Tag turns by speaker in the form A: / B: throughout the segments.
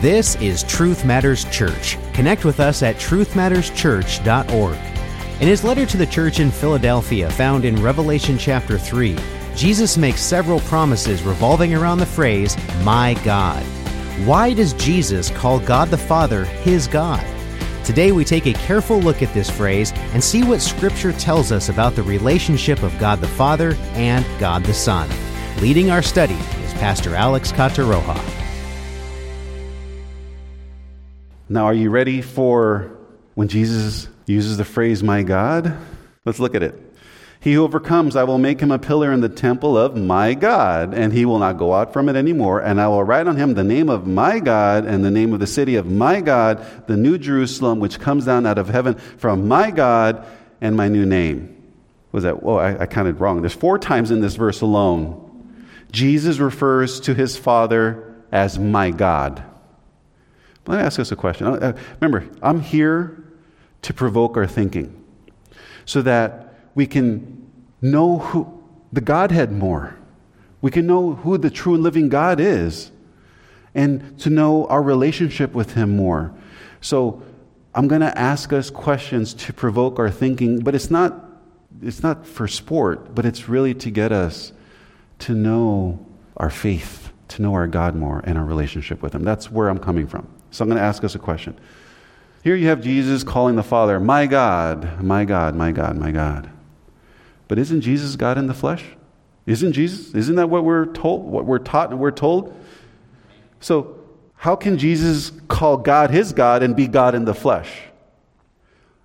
A: This is Truth Matters Church. Connect with us at truthmatterschurch.org. In his letter to the church in Philadelphia, found in Revelation chapter 3, Jesus makes several promises revolving around the phrase, My God. Why does Jesus call God the Father his God? Today we take a careful look at this phrase and see what Scripture tells us about the relationship of God the Father and God the Son. Leading our study is Pastor Alex Cataroja.
B: Now, are you ready for when Jesus uses the phrase, my God? Let's look at it. He who overcomes, I will make him a pillar in the temple of my God, and he will not go out from it anymore. And I will write on him the name of my God and the name of the city of my God, the new Jerusalem, which comes down out of heaven from my God, and my new name. Was that? Oh, I, I counted wrong. There's four times in this verse alone. Jesus refers to his Father as my God. Let me ask us a question. Uh, remember, I'm here to provoke our thinking so that we can know who the Godhead more. We can know who the true and living God is and to know our relationship with Him more. So I'm going to ask us questions to provoke our thinking, but it's not, it's not for sport, but it's really to get us to know our faith, to know our God more and our relationship with Him. That's where I'm coming from. So I'm going to ask us a question. Here you have Jesus calling the Father, My God, my God, my God, my God. But isn't Jesus God in the flesh? Isn't Jesus? Isn't that what we're told, what we're taught and we're told? So, how can Jesus call God his God and be God in the flesh?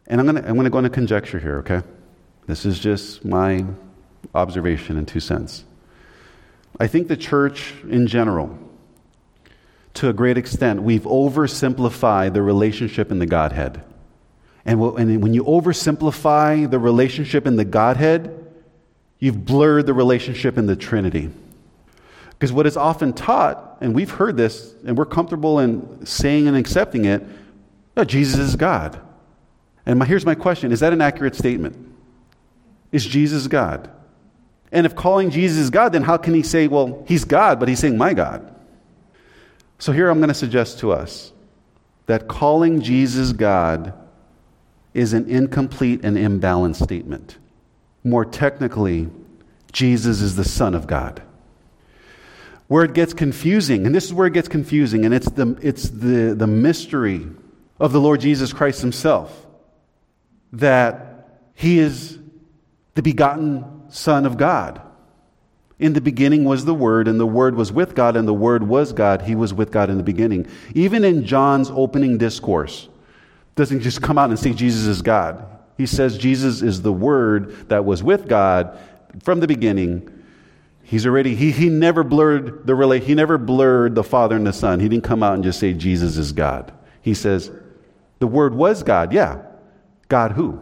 B: And I'm going to I'm going to go into conjecture here, okay? This is just my observation in two cents. I think the church in general, to a great extent, we've oversimplified the relationship in the Godhead. And when you oversimplify the relationship in the Godhead, you've blurred the relationship in the Trinity. Because what is often taught, and we've heard this, and we're comfortable in saying and accepting it, oh, Jesus is God. And my, here's my question Is that an accurate statement? Is Jesus God? And if calling Jesus God, then how can he say, well, he's God, but he's saying my God? So here I'm going to suggest to us that calling Jesus God is an incomplete and imbalanced statement. More technically, Jesus is the Son of God. Where it gets confusing, and this is where it gets confusing, and it's the, it's the, the mystery of the Lord Jesus Christ Himself that He is the begotten Son of God. In the beginning was the Word, and the Word was with God, and the Word was God. He was with God in the beginning. Even in John's opening discourse, doesn't just come out and say Jesus is God. He says Jesus is the Word that was with God from the beginning. He's already, he, he never blurred the relate, he never blurred the Father and the Son. He didn't come out and just say Jesus is God. He says, the Word was God. Yeah. God who?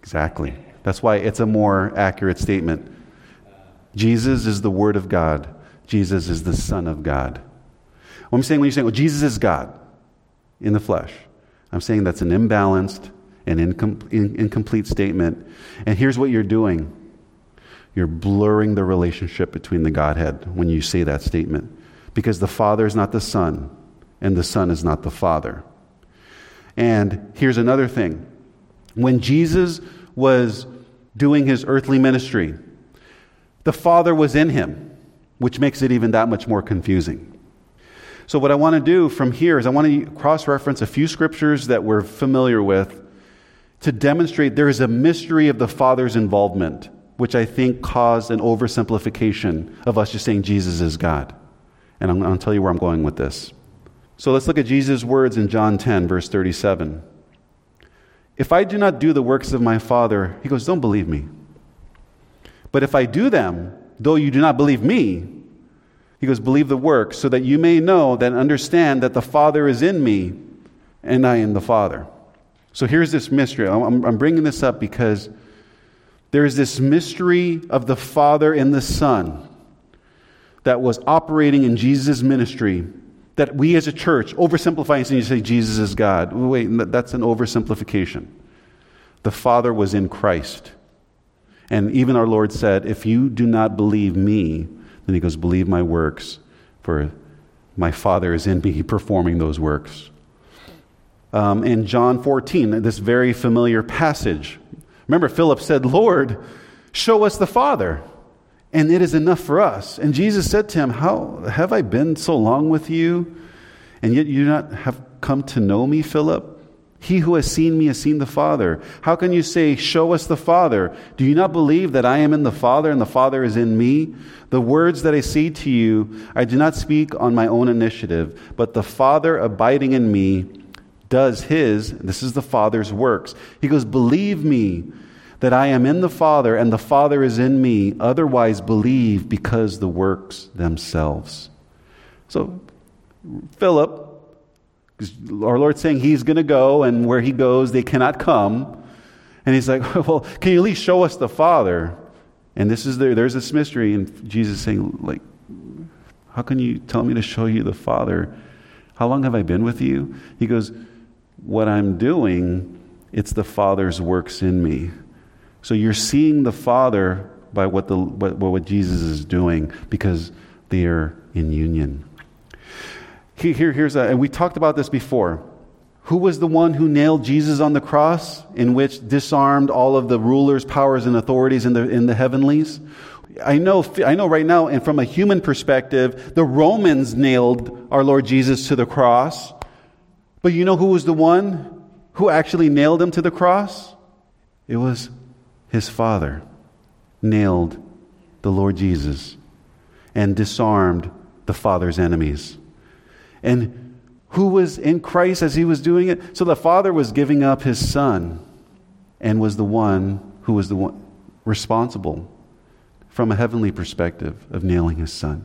B: Exactly. That's why it's a more accurate statement. Jesus is the Word of God. Jesus is the Son of God. What I'm saying when you're saying, well, Jesus is God in the flesh. I'm saying that's an imbalanced and incom- in- incomplete statement. And here's what you're doing you're blurring the relationship between the Godhead when you say that statement. Because the Father is not the Son, and the Son is not the Father. And here's another thing when Jesus was doing his earthly ministry, the Father was in him, which makes it even that much more confusing. So, what I want to do from here is I want to cross reference a few scriptures that we're familiar with to demonstrate there is a mystery of the Father's involvement, which I think caused an oversimplification of us just saying Jesus is God. And I'm going to tell you where I'm going with this. So, let's look at Jesus' words in John 10, verse 37. If I do not do the works of my Father, he goes, don't believe me. But if I do them, though you do not believe me, he goes, Believe the work, so that you may know that understand that the Father is in me and I in the Father. So here's this mystery. I'm, I'm bringing this up because there is this mystery of the Father and the Son that was operating in Jesus' ministry that we as a church oversimplify and you say Jesus is God. Wait, that's an oversimplification. The Father was in Christ. And even our Lord said, If you do not believe me, then he goes, Believe my works, for my Father is in me performing those works. Um, in John 14, this very familiar passage, remember, Philip said, Lord, show us the Father, and it is enough for us. And Jesus said to him, How have I been so long with you, and yet you do not have come to know me, Philip? He who has seen me has seen the Father. How can you say, Show us the Father? Do you not believe that I am in the Father and the Father is in me? The words that I say to you, I do not speak on my own initiative, but the Father abiding in me does his, this is the Father's works. He goes, Believe me that I am in the Father and the Father is in me. Otherwise, believe because the works themselves. So, Philip our Lord's saying He's going to go, and where He goes, they cannot come. And He's like, Well, can you at least show us the Father? And this is there, there's this mystery, and Jesus saying, like, how can you tell me to show you the Father? How long have I been with you? He goes, What I'm doing, it's the Father's works in me. So you're seeing the Father by what, the, what, what Jesus is doing because they are in union. Here, here's a, and we talked about this before. Who was the one who nailed Jesus on the cross, in which disarmed all of the rulers, powers, and authorities in the, in the heavenlies? I know, I know right now, and from a human perspective, the Romans nailed our Lord Jesus to the cross. But you know who was the one who actually nailed him to the cross? It was his father, nailed the Lord Jesus and disarmed the Father's enemies. And who was in Christ as he was doing it? So the Father was giving up his Son and was the one who was the one responsible from a heavenly perspective of nailing his Son.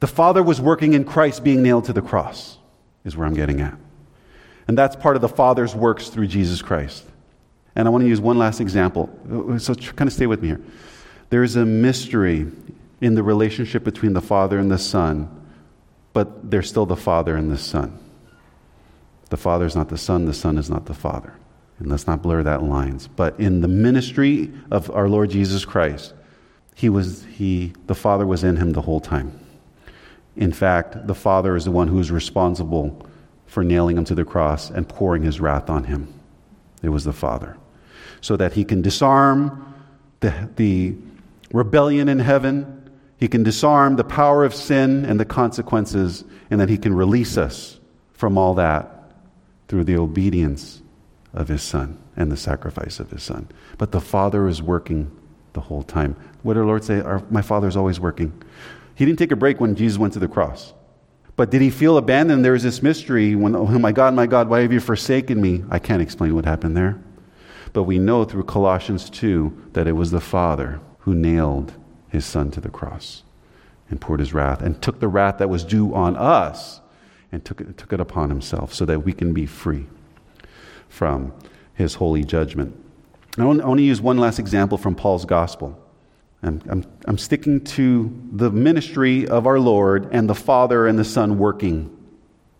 B: The Father was working in Christ being nailed to the cross, is where I'm getting at. And that's part of the Father's works through Jesus Christ. And I want to use one last example. So kind of stay with me here. There's a mystery in the relationship between the Father and the Son but they're still the Father and the Son. The Father is not the Son, the Son is not the Father. And let's not blur that lines. But in the ministry of our Lord Jesus Christ, he was he the Father was in him the whole time. In fact, the Father is the one who is responsible for nailing him to the cross and pouring his wrath on him. It was the Father. So that he can disarm the, the rebellion in heaven he can disarm the power of sin and the consequences, and that He can release us from all that through the obedience of His Son and the sacrifice of His Son. But the Father is working the whole time. What did our Lord say? Our, my Father is always working. He didn't take a break when Jesus went to the cross. But did he feel abandoned? There is this mystery when, oh my God, my God, why have you forsaken me? I can't explain what happened there. But we know through Colossians 2 that it was the Father who nailed his son to the cross and poured his wrath and took the wrath that was due on us and took it, took it upon himself so that we can be free from his holy judgment. I want, to use one last example from Paul's gospel. I'm, I'm, I'm sticking to the ministry of our Lord and the Father and the Son working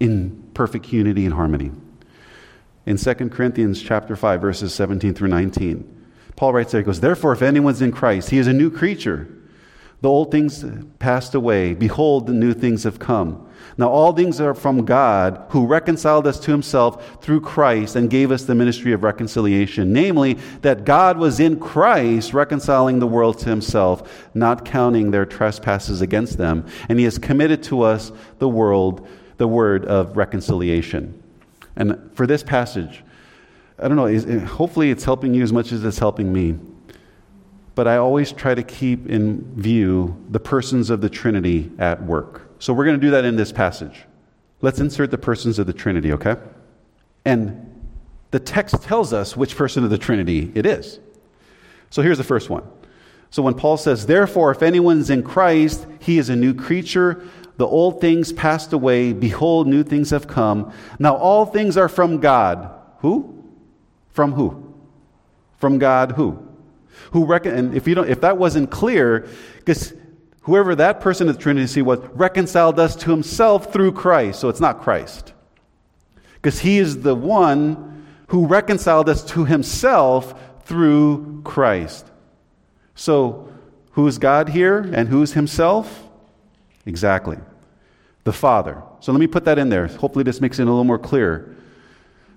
B: in perfect unity and harmony. In 2 Corinthians chapter 5, verses 17 through 19, Paul writes there, he goes, Therefore, if anyone's in Christ, he is a new creature. The old things passed away. Behold, the new things have come. Now, all things are from God, who reconciled us to himself through Christ and gave us the ministry of reconciliation. Namely, that God was in Christ reconciling the world to himself, not counting their trespasses against them. And he has committed to us the world, the word of reconciliation. And for this passage, I don't know, hopefully it's helping you as much as it's helping me but I always try to keep in view the persons of the Trinity at work. So we're going to do that in this passage. Let's insert the persons of the Trinity, okay? And the text tells us which person of the Trinity it is. So here's the first one. So when Paul says, Therefore, if anyone's in Christ, he is a new creature. The old things passed away. Behold, new things have come. Now all things are from God. Who? From who? From God who? Who reckon, and if you don't, if that wasn't clear, because whoever that person of the Trinity was reconciled us to himself through Christ. So it's not Christ. Because he is the one who reconciled us to himself through Christ. So who's God here and who's himself? Exactly. the Father. So let me put that in there. Hopefully, this makes it a little more clear.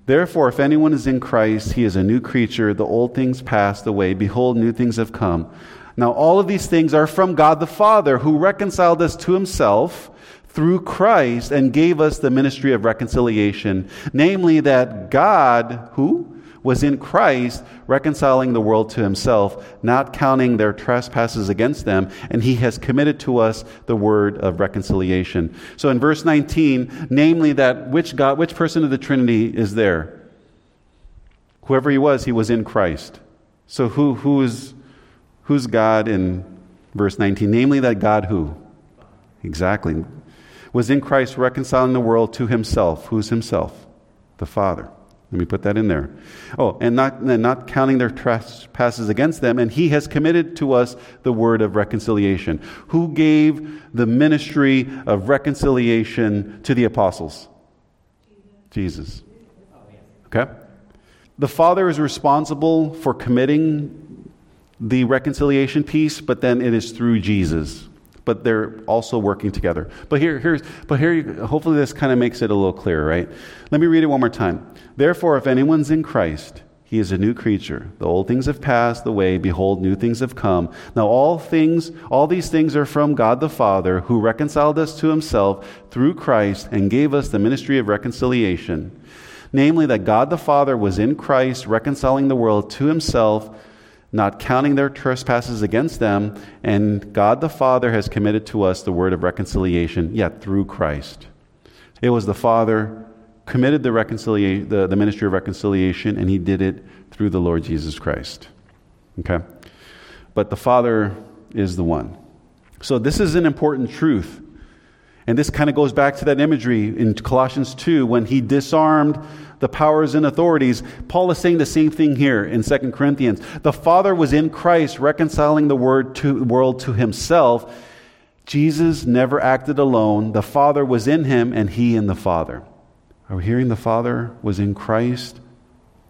B: Therefore, if anyone is in Christ, he is a new creature. The old things passed away. Behold, new things have come. Now, all of these things are from God the Father, who reconciled us to himself through Christ and gave us the ministry of reconciliation. Namely, that God, who? Was in Christ, reconciling the world to himself, not counting their trespasses against them, and he has committed to us the word of reconciliation. So in verse 19, namely that which God, which person of the Trinity is there? Whoever he was, he was in Christ. So who, who is, who's God in verse 19? Namely that God who? Exactly. Was in Christ reconciling the world to himself. Who's himself? The Father. Let me put that in there. Oh, and not, and not counting their trespasses against them. And he has committed to us the word of reconciliation. Who gave the ministry of reconciliation to the apostles? Jesus. Okay? The Father is responsible for committing the reconciliation piece, but then it is through Jesus but they're also working together. But here, here's, but here, hopefully this kind of makes it a little clearer, right? Let me read it one more time. Therefore, if anyone's in Christ, he is a new creature. The old things have passed away. Behold, new things have come. Now, all things, all these things are from God the Father, who reconciled us to himself through Christ and gave us the ministry of reconciliation. Namely, that God the Father was in Christ, reconciling the world to himself not counting their trespasses against them, and God the Father has committed to us the word of reconciliation, yet through Christ. It was the Father committed the, reconciliation, the, the ministry of reconciliation, and he did it through the Lord Jesus Christ. Okay? But the Father is the one. So this is an important truth. And this kind of goes back to that imagery in Colossians 2 when he disarmed the powers and authorities. Paul is saying the same thing here in 2 Corinthians. The Father was in Christ reconciling the word to, world to himself. Jesus never acted alone. The Father was in him and he in the Father. Are we hearing the Father was in Christ?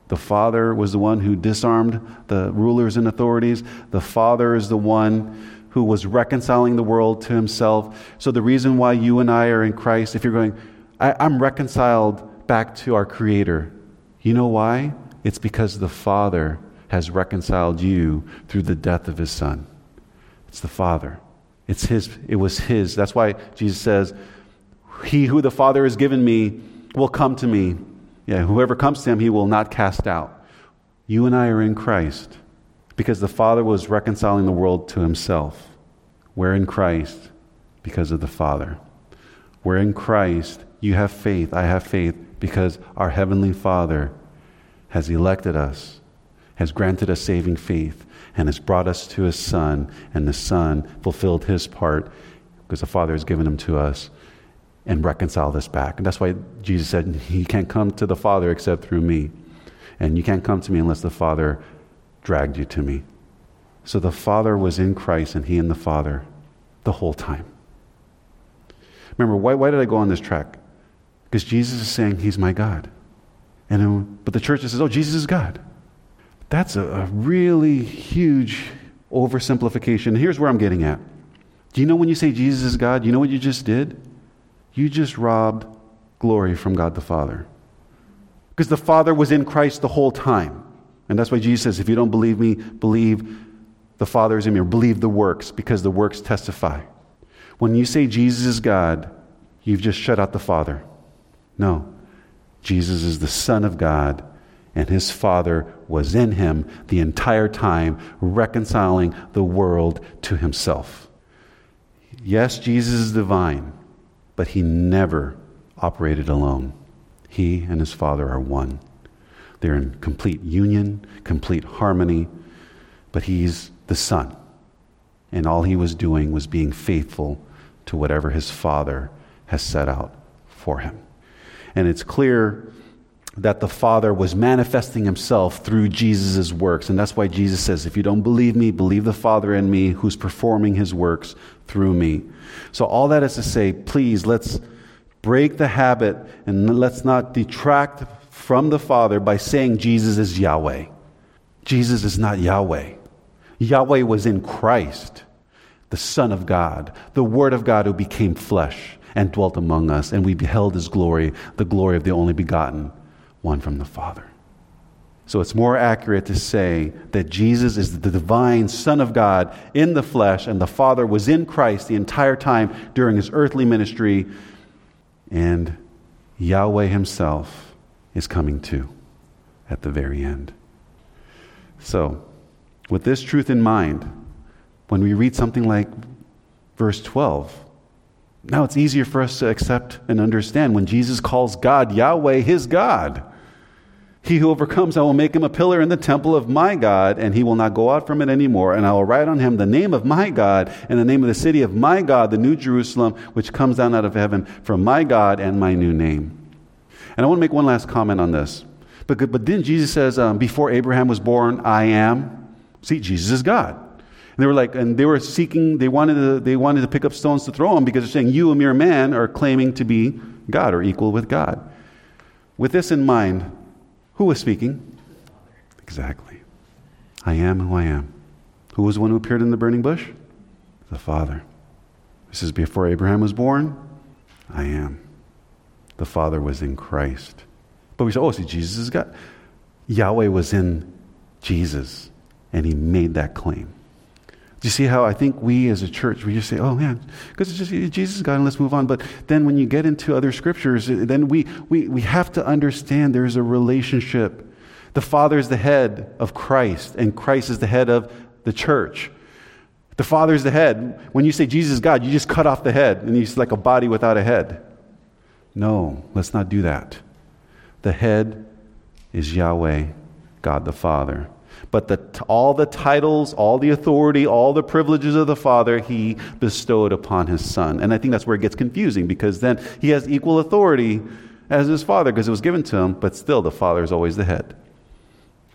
B: The Father was the one who disarmed the rulers and authorities. The Father is the one who was reconciling the world to himself. So, the reason why you and I are in Christ, if you're going, I'm reconciled back to our Creator. You know why? It's because the Father has reconciled you through the death of His Son. It's the Father. It's His, it was His. That's why Jesus says, He who the Father has given me will come to me. Yeah, whoever comes to Him, He will not cast out. You and I are in Christ because the Father was reconciling the world to Himself. We're in Christ because of the Father. We're in Christ. You have faith. I have faith because our Heavenly Father has elected us, has granted us saving faith, and has brought us to His Son, and the Son fulfilled His part because the Father has given Him to us and reconciled us back. And that's why Jesus said, You can't come to the Father except through me. And you can't come to me unless the Father dragged you to me. So the Father was in Christ and He and the Father the whole time. Remember, why, why did I go on this track? Because Jesus is saying he's my God. And but the church says, oh, Jesus is God. That's a, a really huge oversimplification. Here's where I'm getting at. Do you know when you say Jesus is God, you know what you just did? You just robbed glory from God the Father. Because the Father was in Christ the whole time. And that's why Jesus says, if you don't believe me, believe the Father is in me, or believe the works, because the works testify. When you say Jesus is God, you've just shut out the Father. No. Jesus is the Son of God, and his Father was in him the entire time, reconciling the world to himself. Yes, Jesus is divine, but he never operated alone. He and his Father are one. They're in complete union, complete harmony, but he's the Son. And all he was doing was being faithful to whatever his Father has set out for him. And it's clear that the Father was manifesting himself through Jesus' works. And that's why Jesus says, If you don't believe me, believe the Father in me who's performing his works through me. So, all that is to say, please, let's break the habit and let's not detract from the Father by saying Jesus is Yahweh. Jesus is not Yahweh. Yahweh was in Christ, the Son of God, the Word of God who became flesh. and dwelt among us, and we beheld his glory, the glory of the only begotten one from the Father. So it's more accurate to say that Jesus is the divine Son of God in the flesh, and the Father was in Christ the entire time during his earthly ministry, and Yahweh himself is coming too at the very end. So, with this truth in mind, when we read something like verse 12, now it's easier for us to accept and understand when Jesus calls God Yahweh his God. He who overcomes, I will make him a pillar in the temple of my God, and he will not go out from it anymore. And I will write on him the name of my God, and the name of the city of my God, the new Jerusalem, which comes down out of heaven from my God and my new name. And I want to make one last comment on this. But, but then Jesus says, um, Before Abraham was born, I am. See, Jesus is God. And they were like, and they were seeking, they wanted to, they wanted to pick up stones to throw him because they're saying, You, a mere man, are claiming to be God or equal with God. With this in mind, who was speaking? Exactly. I am who I am. Who was the one who appeared in the burning bush? The Father. This is before Abraham was born. I am. The Father was in Christ. But we say, oh, see, Jesus is God. Yahweh was in Jesus, and he made that claim. Do you see how I think we as a church, we just say, oh man, because it's just Jesus is God and let's move on. But then when you get into other scriptures, then we, we, we have to understand there's a relationship. The Father is the head of Christ, and Christ is the head of the church. The Father is the head. When you say Jesus is God, you just cut off the head, and he's like a body without a head. No, let's not do that. The head is Yahweh, God the Father. But the, all the titles, all the authority, all the privileges of the Father, he bestowed upon his Son. And I think that's where it gets confusing because then he has equal authority as his Father because it was given to him, but still the Father is always the head.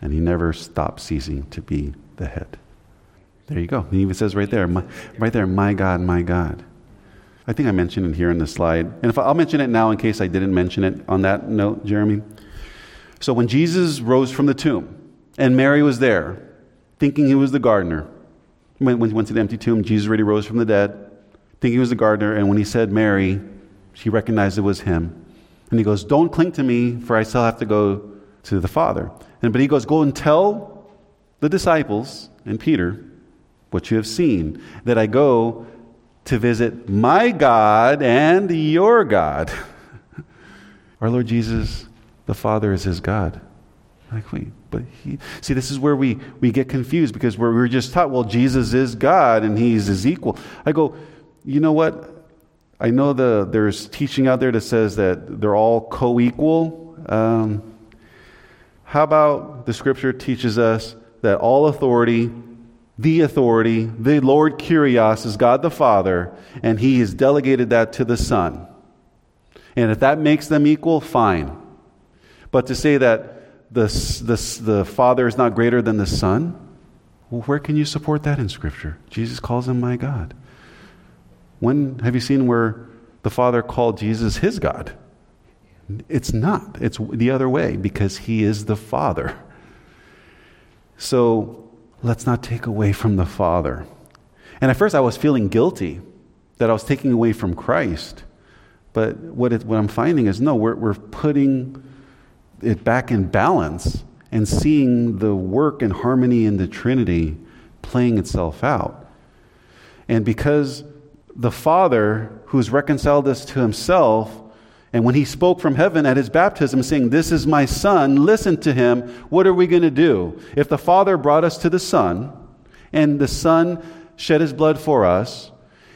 B: And he never stops ceasing to be the head. There you go. He even says right there, my, right there, my God, my God. I think I mentioned it here in the slide. And if I, I'll mention it now in case I didn't mention it on that note, Jeremy. So when Jesus rose from the tomb, and Mary was there, thinking he was the gardener. When, when he went to the empty tomb, Jesus already rose from the dead, thinking he was the gardener. And when he said Mary, she recognized it was him. And he goes, Don't cling to me, for I still have to go to the Father. And, but he goes, Go and tell the disciples and Peter what you have seen, that I go to visit my God and your God. Our Lord Jesus, the Father, is his God. Like, wait, but he, see, this is where we, we get confused because we're, we're just taught, well, Jesus is God and he's his equal. I go, you know what? I know the, there's teaching out there that says that they're all co equal. Um, how about the scripture teaches us that all authority, the authority, the Lord Kyrios is God the Father, and he has delegated that to the Son. And if that makes them equal, fine. But to say that the, the, the Father is not greater than the Son? Well, where can you support that in Scripture? Jesus calls him my God. When have you seen where the Father called Jesus his God? It's not. It's the other way because he is the Father. So let's not take away from the Father. And at first I was feeling guilty that I was taking away from Christ. But what, it, what I'm finding is no, we're, we're putting it back in balance and seeing the work and harmony in the Trinity playing itself out. And because the Father, who's reconciled us to himself, and when he spoke from heaven at his baptism, saying, This is my Son, listen to him, what are we going to do? If the Father brought us to the Son, and the Son shed his blood for us,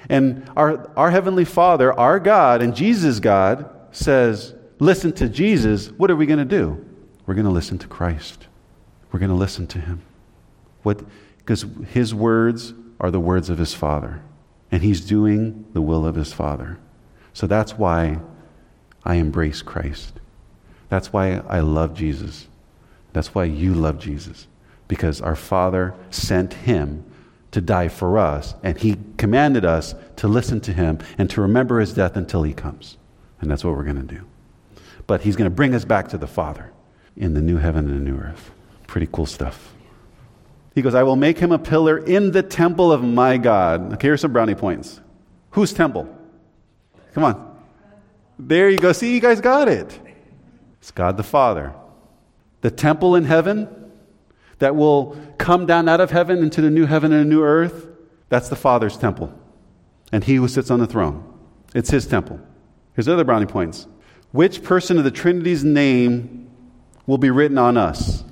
B: and our, our Heavenly Father, our God, and Jesus' God says, listen to Jesus, what are we going to do? We're going to listen to Christ. We're going to listen to him. What because his words are the words of his Father, and he's doing the will of his Father. So that's why I embrace Christ. That's why I love Jesus. That's why you love Jesus. Because our Father sent him to die for us, and he commanded us to listen to him and to remember his death until he comes. And that's what we're going to do but he's going to bring us back to the Father in the new heaven and the new earth. Pretty cool stuff. He goes, I will make him a pillar in the temple of my God. Okay, here's some brownie points. Whose temple? Come on. There you go. See, you guys got it. It's God the Father. The temple in heaven that will come down out of heaven into the new heaven and a new earth, that's the Father's temple. And he who sits on the throne. It's his temple. Here's other brownie points. Which person of the Trinity's name will be written on us?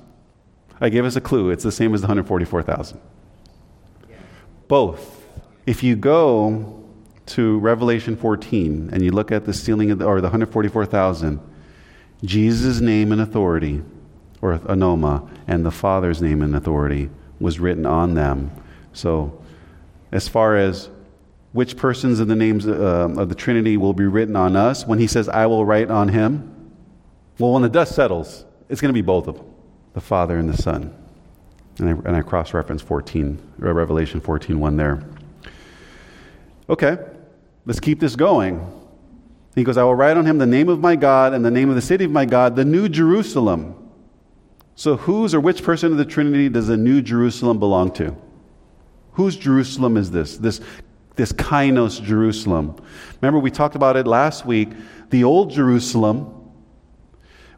B: I gave us a clue. It's the same as the 144,000. Both. If you go to Revelation 14 and you look at the sealing of the, or the 144,000, Jesus' name and authority, or onoma, and the Father's name and authority was written on them. So, as far as which persons of the names uh, of the Trinity will be written on us, when he says, I will write on him, well, when the dust settles, it's going to be both of them the Father and the Son. And I, and I cross reference 14, Revelation 14 1 there. Okay, let's keep this going. He goes, I will write on him the name of my God and the name of the city of my God, the New Jerusalem. So, whose or which person of the Trinity does the New Jerusalem belong to? Whose Jerusalem is this? This, this Kainos Jerusalem. Remember, we talked about it last week. The old Jerusalem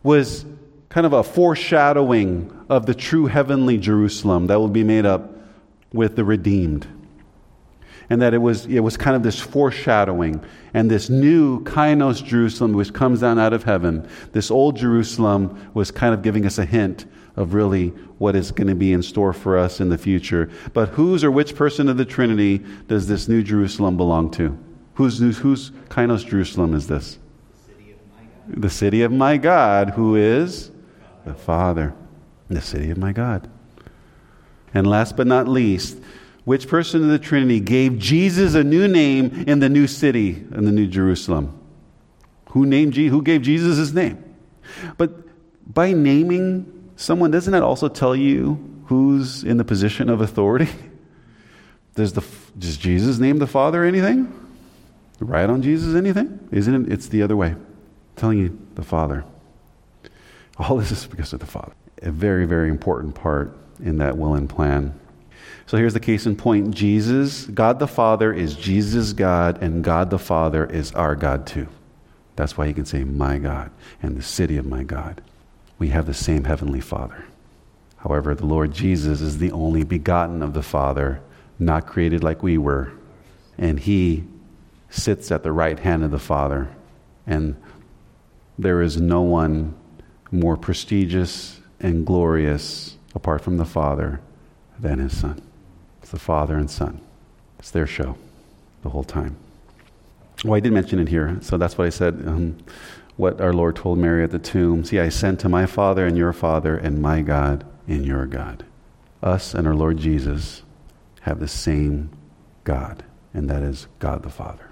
B: was kind of a foreshadowing of the true heavenly Jerusalem that will be made up with the redeemed and that it was, it was kind of this foreshadowing. And this new Kainos Jerusalem, which comes down out of heaven, this old Jerusalem was kind of giving us a hint of really what is going to be in store for us in the future. But whose or which person of the Trinity does this new Jerusalem belong to? Whose, whose Kainos Jerusalem is this? The city of my God, who is the Father. The city of my God. And last but not least, which person of the Trinity gave Jesus a new name in the new city, in the new Jerusalem? Who named Je- Who gave Jesus his name? But by naming someone, doesn't that also tell you who's in the position of authority? Does, the, does Jesus name the Father anything? Write on Jesus anything? Isn't it? It's the other way. I'm telling you, the Father. All this is because of the Father. A very, very important part in that will and plan. So here's the case in point Jesus, God the Father, is Jesus' God, and God the Father is our God too. That's why he can say, My God, and the city of my God. We have the same heavenly Father. However, the Lord Jesus is the only begotten of the Father, not created like we were. And he sits at the right hand of the Father. And there is no one more prestigious and glorious apart from the Father than his Son. It's the Father and Son. It's their show the whole time. Well, I did mention it here, so that's what I said. Um, what our Lord told Mary at the tomb See, I sent to my Father and your Father, and my God and your God. Us and our Lord Jesus have the same God, and that is God the Father.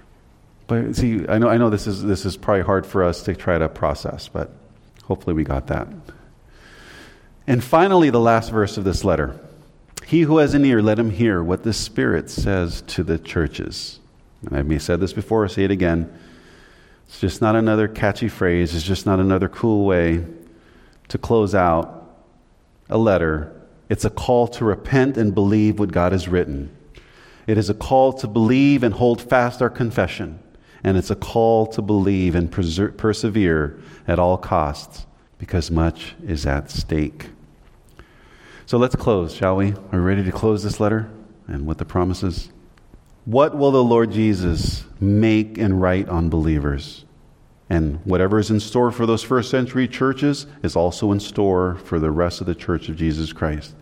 B: But see, I know, I know this, is, this is probably hard for us to try to process, but hopefully we got that. And finally, the last verse of this letter. He who has an ear, let him hear what the Spirit says to the churches. And I've said this before, I'll say it again. It's just not another catchy phrase, it's just not another cool way to close out a letter. It's a call to repent and believe what God has written. It is a call to believe and hold fast our confession. And it's a call to believe and persevere at all costs because much is at stake. So let's close, shall we? Are we ready to close this letter and with the promises? What will the Lord Jesus make and write on believers? And whatever is in store for those first century churches is also in store for the rest of the church of Jesus Christ.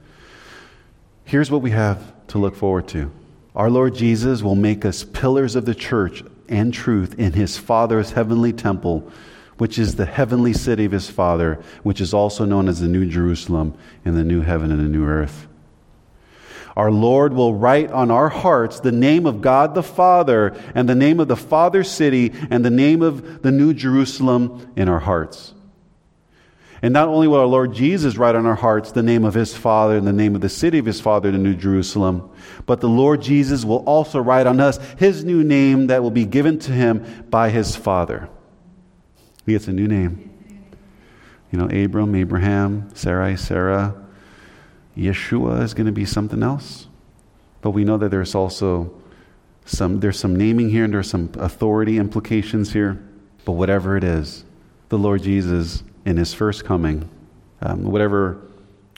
B: Here's what we have to look forward to our Lord Jesus will make us pillars of the church and truth in his Father's heavenly temple which is the heavenly city of his Father, which is also known as the New Jerusalem and the new heaven and the new earth. Our Lord will write on our hearts the name of God the Father and the name of the Father city and the name of the New Jerusalem in our hearts. And not only will our Lord Jesus write on our hearts the name of his Father and the name of the city of his Father, the New Jerusalem, but the Lord Jesus will also write on us his new name that will be given to him by his Father. He gets a new name. You know, Abram, Abraham, Sarai, Sarah. Yeshua is going to be something else. But we know that there's also some there's some naming here and there's some authority implications here. But whatever it is, the Lord Jesus in his first coming, um, whatever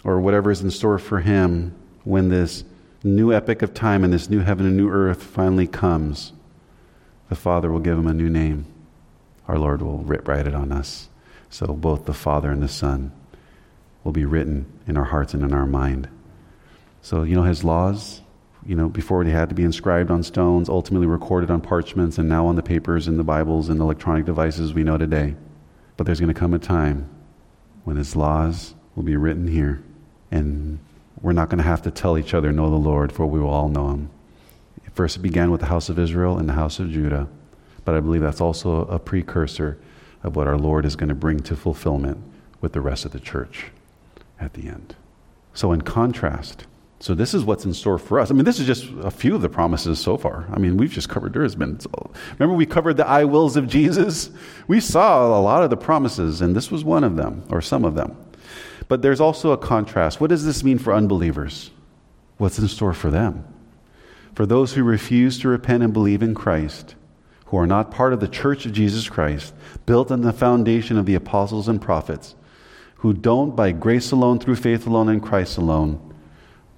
B: or whatever is in store for him when this new epic of time and this new heaven and new earth finally comes, the Father will give him a new name. Our Lord will write it on us. So both the Father and the Son will be written in our hearts and in our mind. So, you know, his laws, you know, before they had to be inscribed on stones, ultimately recorded on parchments, and now on the papers and the Bibles and electronic devices we know today. But there's going to come a time when his laws will be written here, and we're not going to have to tell each other, Know the Lord, for we will all know him. First, it began with the house of Israel and the house of Judah, but I believe that's also a precursor of what our Lord is going to bring to fulfillment with the rest of the church at the end. So, in contrast, so this is what's in store for us. I mean, this is just a few of the promises so far. I mean, we've just covered. There has been. Remember, we covered the I wills of Jesus. We saw a lot of the promises, and this was one of them, or some of them. But there's also a contrast. What does this mean for unbelievers? What's in store for them? For those who refuse to repent and believe in Christ, who are not part of the church of Jesus Christ, built on the foundation of the apostles and prophets, who don't, by grace alone, through faith alone, in Christ alone,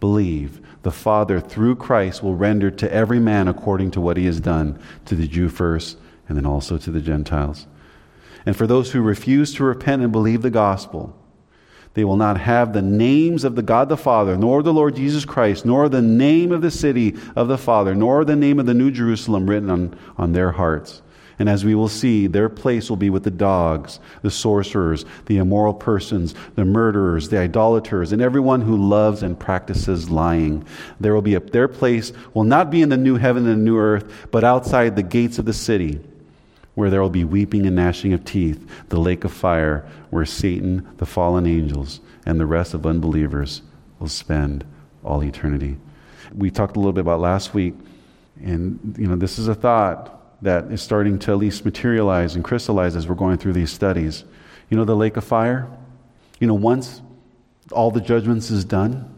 B: believe, the Father, through Christ, will render to every man according to what he has done, to the Jew first, and then also to the Gentiles. And for those who refuse to repent and believe the gospel, they will not have the names of the God the Father, nor the Lord Jesus Christ, nor the name of the city of the Father, nor the name of the New Jerusalem written on, on their hearts. And as we will see, their place will be with the dogs, the sorcerers, the immoral persons, the murderers, the idolaters, and everyone who loves and practices lying. There will be a, their place will not be in the new heaven and new earth, but outside the gates of the city, where there will be weeping and gnashing of teeth, the lake of fire, where Satan, the fallen angels, and the rest of unbelievers will spend all eternity. We talked a little bit about last week, and you know, this is a thought that is starting to at least materialize and crystallize as we're going through these studies. You know, the lake of fire? You know, once all the judgments is done,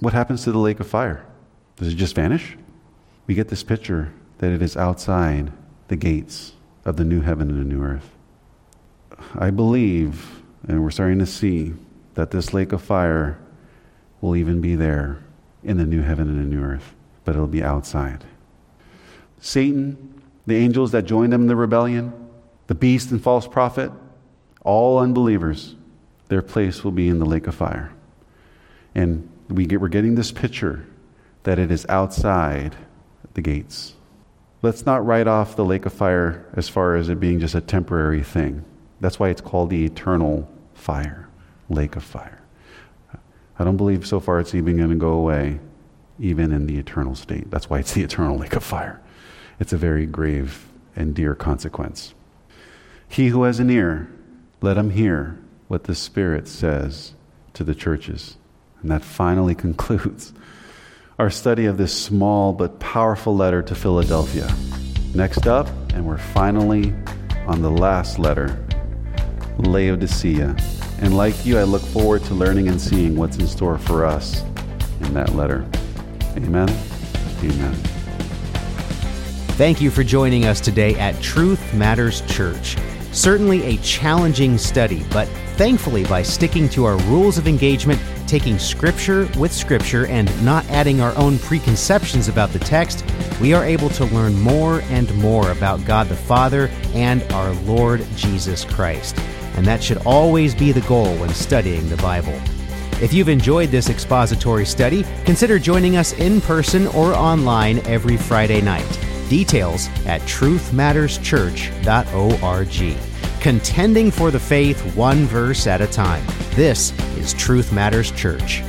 B: what happens to the lake of fire? Does it just vanish? We get this picture that it is outside the gates of the new heaven and the new earth. I believe, and we're starting to see, that this lake of fire will even be there in the new heaven and the new earth, but it'll be outside. Satan the angels that joined them in the rebellion, the beast and false prophet, all unbelievers, their place will be in the lake of fire. And we get, we're getting this picture that it is outside the gates. Let's not write off the lake of fire as far as it being just a temporary thing. That's why it's called the eternal fire, lake of fire. I don't believe so far it's even going to go away, even in the eternal state. That's why it's the eternal lake of fire it's a very grave and dear consequence. He who has an ear, let him hear what the Spirit says to the churches. And that finally concludes our study of this small but powerful letter to Philadelphia. Next up, and we're finally on the last letter, Laodicea. And like you, I look forward to learning and seeing what's in store for us in that letter. Amen. Amen.
A: Thank you for joining us today at Truth Matters Church. Certainly a challenging study, but thankfully, by sticking to our rules of engagement, taking Scripture with Scripture, and not adding our own preconceptions about the text, we are able to learn more and more about God the Father and our Lord Jesus Christ. And that should always be the goal when studying the Bible. If you've enjoyed this expository study, consider joining us in person or online every Friday night. Details at truthmatterschurch.org. Contending for the faith one verse at a time. This is Truth Matters Church.